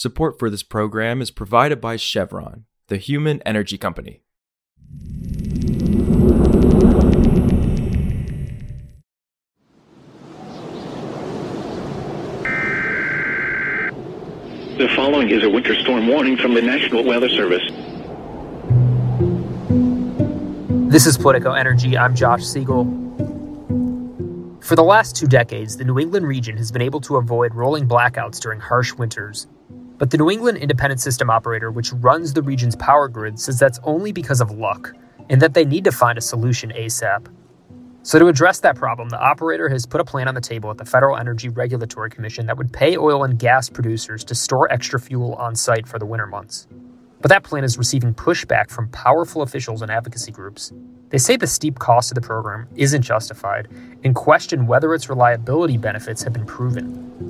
Support for this program is provided by Chevron, the human energy company. The following is a winter storm warning from the National Weather Service. This is Politico Energy. I'm Josh Siegel. For the last two decades, the New England region has been able to avoid rolling blackouts during harsh winters. But the New England Independent System Operator, which runs the region's power grid, says that's only because of luck, and that they need to find a solution ASAP. So, to address that problem, the operator has put a plan on the table at the Federal Energy Regulatory Commission that would pay oil and gas producers to store extra fuel on site for the winter months. But that plan is receiving pushback from powerful officials and advocacy groups. They say the steep cost of the program isn't justified and question whether its reliability benefits have been proven.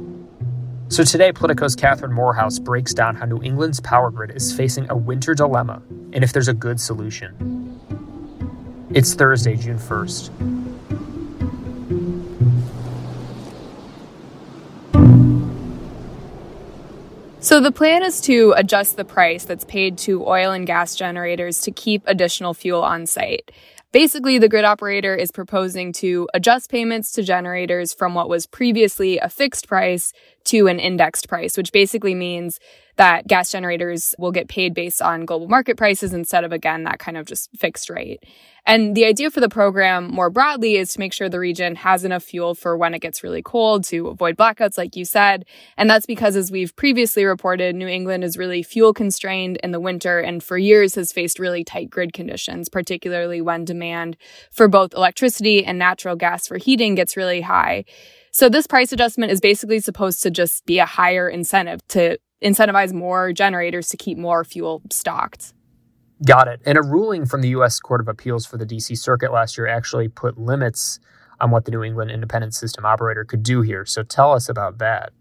So today, Politico's Catherine Morehouse breaks down how New England's power grid is facing a winter dilemma and if there's a good solution. It's Thursday, June 1st. So the plan is to adjust the price that's paid to oil and gas generators to keep additional fuel on site. Basically, the grid operator is proposing to adjust payments to generators from what was previously a fixed price to an indexed price, which basically means that gas generators will get paid based on global market prices instead of, again, that kind of just fixed rate. And the idea for the program more broadly is to make sure the region has enough fuel for when it gets really cold to avoid blackouts, like you said. And that's because, as we've previously reported, New England is really fuel constrained in the winter and for years has faced really tight grid conditions, particularly when demand for both electricity and natural gas for heating gets really high. So this price adjustment is basically supposed to just be a higher incentive to incentivize more generators to keep more fuel stocked. Got it. And a ruling from the U.S. Court of Appeals for the D.C. Circuit last year actually put limits on what the New England Independent System Operator could do here. So tell us about that.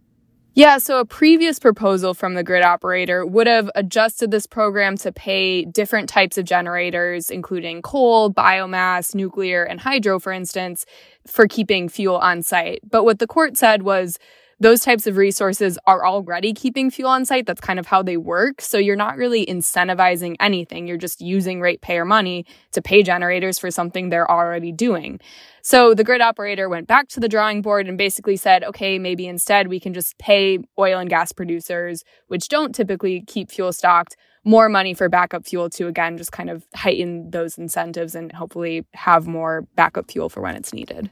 Yeah, so a previous proposal from the grid operator would have adjusted this program to pay different types of generators, including coal, biomass, nuclear, and hydro, for instance, for keeping fuel on site. But what the court said was those types of resources are already keeping fuel on site. That's kind of how they work. So you're not really incentivizing anything. You're just using ratepayer money to pay generators for something they're already doing. So the grid operator went back to the drawing board and basically said, okay, maybe instead we can just pay oil and gas producers, which don't typically keep fuel stocked, more money for backup fuel to again just kind of heighten those incentives and hopefully have more backup fuel for when it's needed.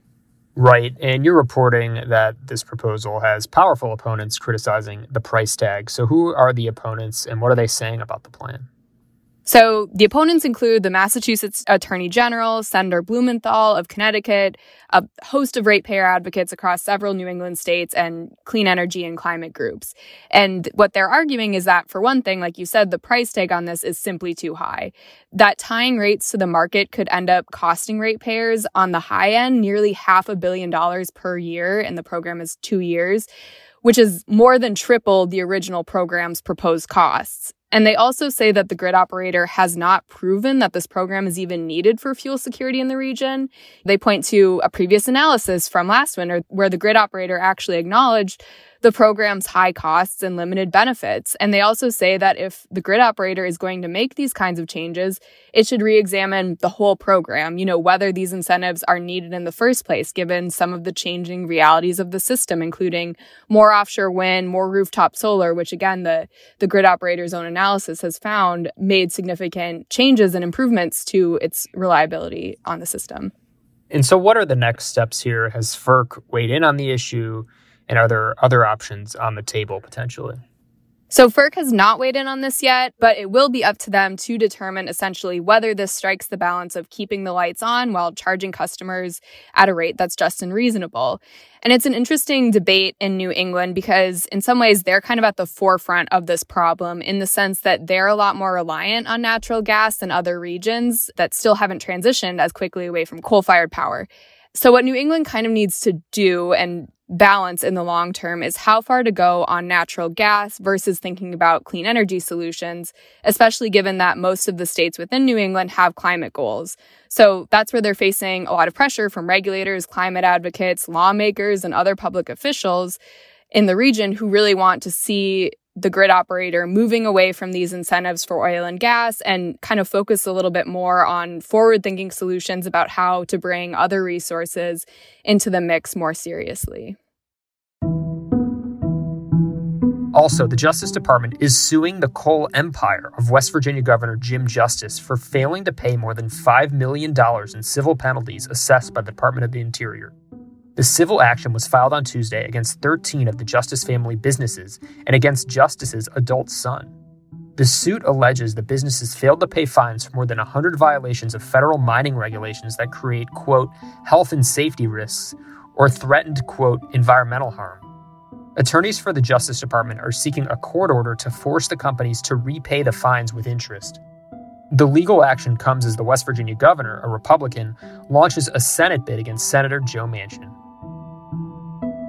Right. And you're reporting that this proposal has powerful opponents criticizing the price tag. So, who are the opponents and what are they saying about the plan? So the opponents include the Massachusetts Attorney General, Senator Blumenthal of Connecticut, a host of ratepayer advocates across several New England states, and clean energy and climate groups. And what they're arguing is that, for one thing, like you said, the price tag on this is simply too high. That tying rates to the market could end up costing ratepayers on the high end nearly half a billion dollars per year, and the program is two years which is more than triple the original program's proposed costs. And they also say that the grid operator has not proven that this program is even needed for fuel security in the region. They point to a previous analysis from last winter where the grid operator actually acknowledged the program's high costs and limited benefits. And they also say that if the grid operator is going to make these kinds of changes, it should re examine the whole program, you know, whether these incentives are needed in the first place, given some of the changing realities of the system, including more offshore wind, more rooftop solar, which again, the, the grid operator's own analysis has found made significant changes and improvements to its reliability on the system. And so, what are the next steps here? Has FERC weighed in on the issue? And are there other options on the table potentially? So FERC has not weighed in on this yet, but it will be up to them to determine essentially whether this strikes the balance of keeping the lights on while charging customers at a rate that's just and reasonable. And it's an interesting debate in New England because in some ways they're kind of at the forefront of this problem in the sense that they're a lot more reliant on natural gas than other regions that still haven't transitioned as quickly away from coal-fired power. So what New England kind of needs to do and balance in the long term is how far to go on natural gas versus thinking about clean energy solutions, especially given that most of the states within New England have climate goals. So that's where they're facing a lot of pressure from regulators, climate advocates, lawmakers, and other public officials in the region who really want to see the grid operator moving away from these incentives for oil and gas and kind of focus a little bit more on forward thinking solutions about how to bring other resources into the mix more seriously. Also, the Justice Department is suing the coal empire of West Virginia Governor Jim Justice for failing to pay more than $5 million in civil penalties assessed by the Department of the Interior. The civil action was filed on Tuesday against 13 of the Justice family businesses and against Justice's adult son. The suit alleges the businesses failed to pay fines for more than 100 violations of federal mining regulations that create, quote, health and safety risks or threatened, quote, environmental harm. Attorneys for the Justice Department are seeking a court order to force the companies to repay the fines with interest. The legal action comes as the West Virginia governor, a Republican, launches a Senate bid against Senator Joe Manchin.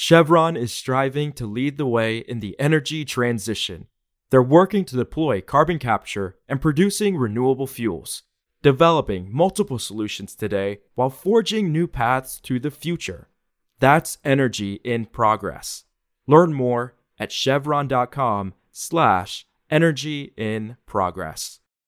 Chevron is striving to lead the way in the energy transition. They're working to deploy carbon capture and producing renewable fuels, developing multiple solutions today while forging new paths to the future. That's energy in progress. Learn more at chevron.com slash energy in progress.